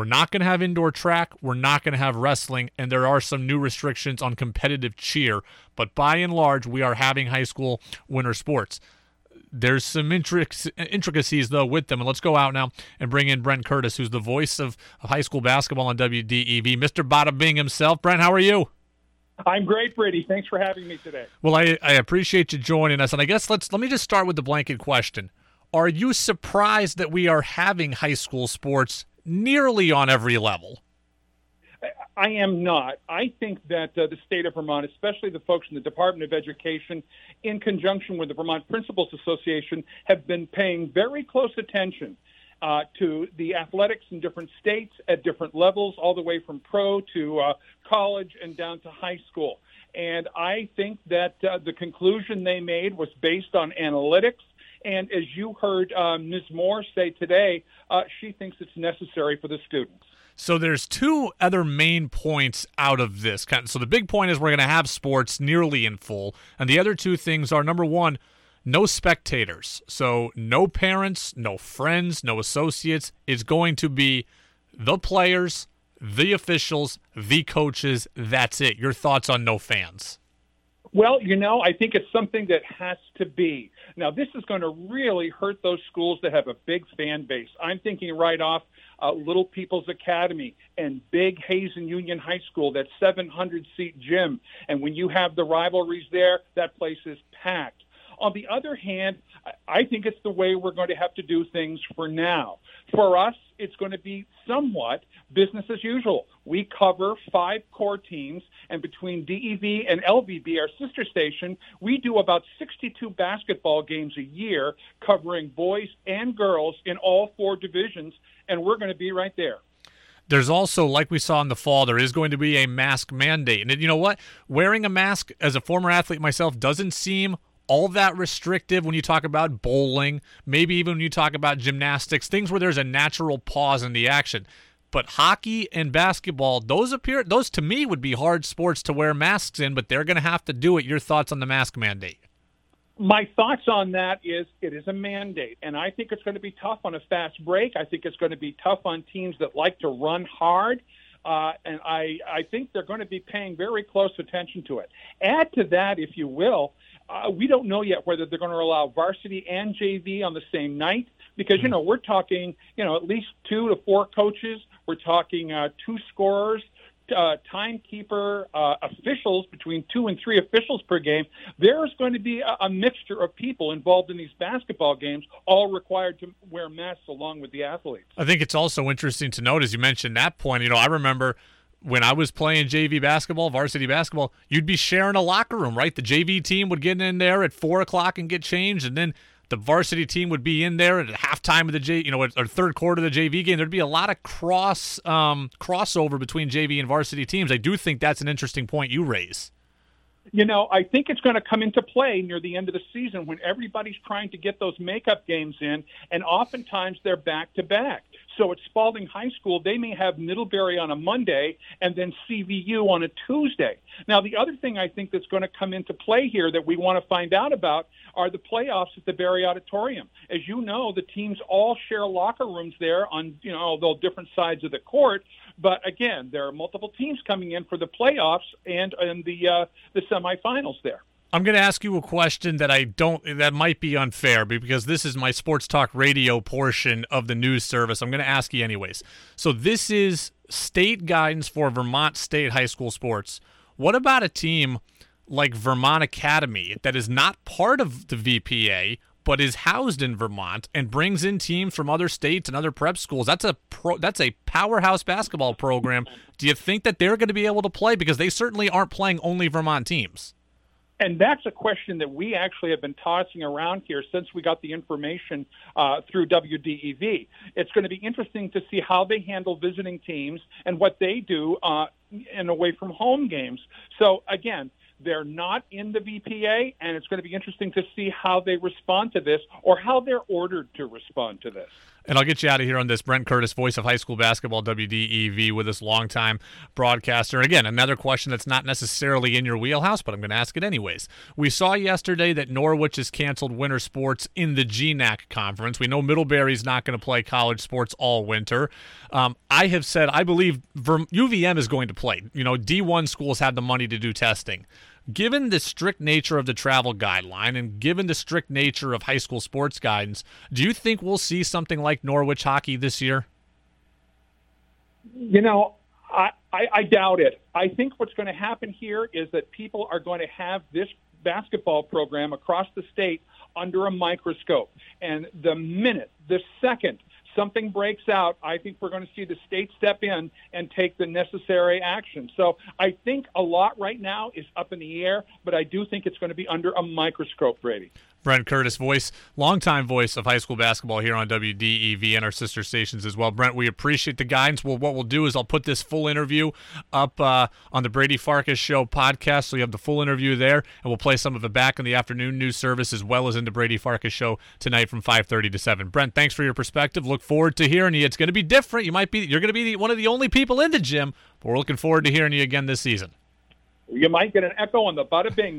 We're not going to have indoor track. We're not going to have wrestling. And there are some new restrictions on competitive cheer. But by and large, we are having high school winter sports. There's some intricacies, though, with them. And let's go out now and bring in Brent Curtis, who's the voice of, of high school basketball on WDEV. Mr. Bada Bing himself. Brent, how are you? I'm great, Brady. Thanks for having me today. Well, I, I appreciate you joining us. And I guess let's let me just start with the blanket question. Are you surprised that we are having high school sports nearly on every level? I am not. I think that uh, the state of Vermont, especially the folks in the Department of Education, in conjunction with the Vermont Principals Association, have been paying very close attention uh, to the athletics in different states at different levels, all the way from pro to uh, college and down to high school. And I think that uh, the conclusion they made was based on analytics. And as you heard um, Ms. Moore say today, uh, she thinks it's necessary for the students. So there's two other main points out of this. So the big point is we're going to have sports nearly in full, and the other two things are number one, no spectators. So no parents, no friends, no associates. It's going to be the players, the officials, the coaches. That's it. Your thoughts on no fans? Well, you know, I think it's something that has to be. Now, this is going to really hurt those schools that have a big fan base. I'm thinking right off uh, Little People's Academy and big Hazen Union High School, that 700 seat gym. And when you have the rivalries there, that place is packed. On the other hand, I think it's the way we're going to have to do things for now. For us, it's going to be somewhat business as usual. We cover five core teams, and between DEV and LVB, our sister station, we do about 62 basketball games a year, covering boys and girls in all four divisions, and we're going to be right there there's also like we saw in the fall there is going to be a mask mandate and you know what wearing a mask as a former athlete myself doesn't seem all that restrictive when you talk about bowling, maybe even when you talk about gymnastics, things where there's a natural pause in the action. But hockey and basketball, those appear those to me would be hard sports to wear masks in, but they're going to have to do it. Your thoughts on the mask mandate? My thoughts on that is it is a mandate, and I think it's going to be tough on a fast break. I think it's going to be tough on teams that like to run hard. Uh, and I, I think they're going to be paying very close attention to it. Add to that, if you will, uh, we don't know yet whether they're going to allow varsity and JV on the same night because you hmm. know we're talking you know at least two to four coaches. We're talking uh, two scorers, uh, timekeeper, uh, officials between two and three officials per game. There's going to be a, a mixture of people involved in these basketball games, all required to wear masks along with the athletes. I think it's also interesting to note, as you mentioned that point. You know, I remember when I was playing JV basketball, varsity basketball, you'd be sharing a locker room, right? The JV team would get in there at four o'clock and get changed, and then the varsity team would be in there at halftime of the J, you know, or third quarter of the JV game. There'd be a lot of cross um, crossover between JV and varsity teams. I do think that's an interesting point you raise. You know, I think it's going to come into play near the end of the season when everybody's trying to get those makeup games in, and oftentimes they're back to back. So at Spaulding High School, they may have Middlebury on a Monday and then CVU on a Tuesday. Now, the other thing I think that's going to come into play here that we want to find out about are the playoffs at the Barre Auditorium. As you know, the teams all share locker rooms there on, you know, although different sides of the court. But again, there are multiple teams coming in for the playoffs and, and the, uh, the semifinals there. I'm going to ask you a question that I don't that might be unfair because this is my sports talk radio portion of the news service. I'm going to ask you anyways. So this is state guidance for Vermont State high school sports. What about a team like Vermont Academy that is not part of the VPA but is housed in Vermont and brings in teams from other states and other prep schools? That's a pro, that's a powerhouse basketball program. Do you think that they're going to be able to play because they certainly aren't playing only Vermont teams? And that's a question that we actually have been tossing around here since we got the information uh, through WDEV. It's going to be interesting to see how they handle visiting teams and what they do uh, in away from home games. So again, they're not in the VPA, and it's going to be interesting to see how they respond to this or how they're ordered to respond to this. And I'll get you out of here on this. Brent Curtis, voice of high school basketball, WDEV, with us, longtime broadcaster. Again, another question that's not necessarily in your wheelhouse, but I'm going to ask it anyways. We saw yesterday that Norwich has canceled winter sports in the GNAC conference. We know Middlebury's not going to play college sports all winter. Um, I have said I believe UVM is going to play. You know, D1 schools have the money to do testing given the strict nature of the travel guideline and given the strict nature of high school sports guidance, do you think we'll see something like Norwich hockey this year? You know, I, I, I doubt it. I think what's going to happen here is that people are going to have this basketball program across the state under a microscope. And the minute, the second something breaks out, I think we're going to see the state step in and take the necessary action. So I think a lot right now is up in the air, but I do think it's going to be under a microscope, Brady. Brent Curtis, voice, longtime voice of high school basketball here on WDEV and our sister stations as well. Brent, we appreciate the guidance. Well, what we'll do is I'll put this full interview up uh, on the Brady Farkas Show podcast, so you have the full interview there, and we'll play some of it back in the afternoon news service as well as in the Brady Farkas Show tonight from 5:30 to 7. Brent, thanks for your perspective. Look forward to hearing you. It's going to be different. You might be you're going to be the, one of the only people in the gym, but we're looking forward to hearing you again this season. You might get an echo on the bada bing.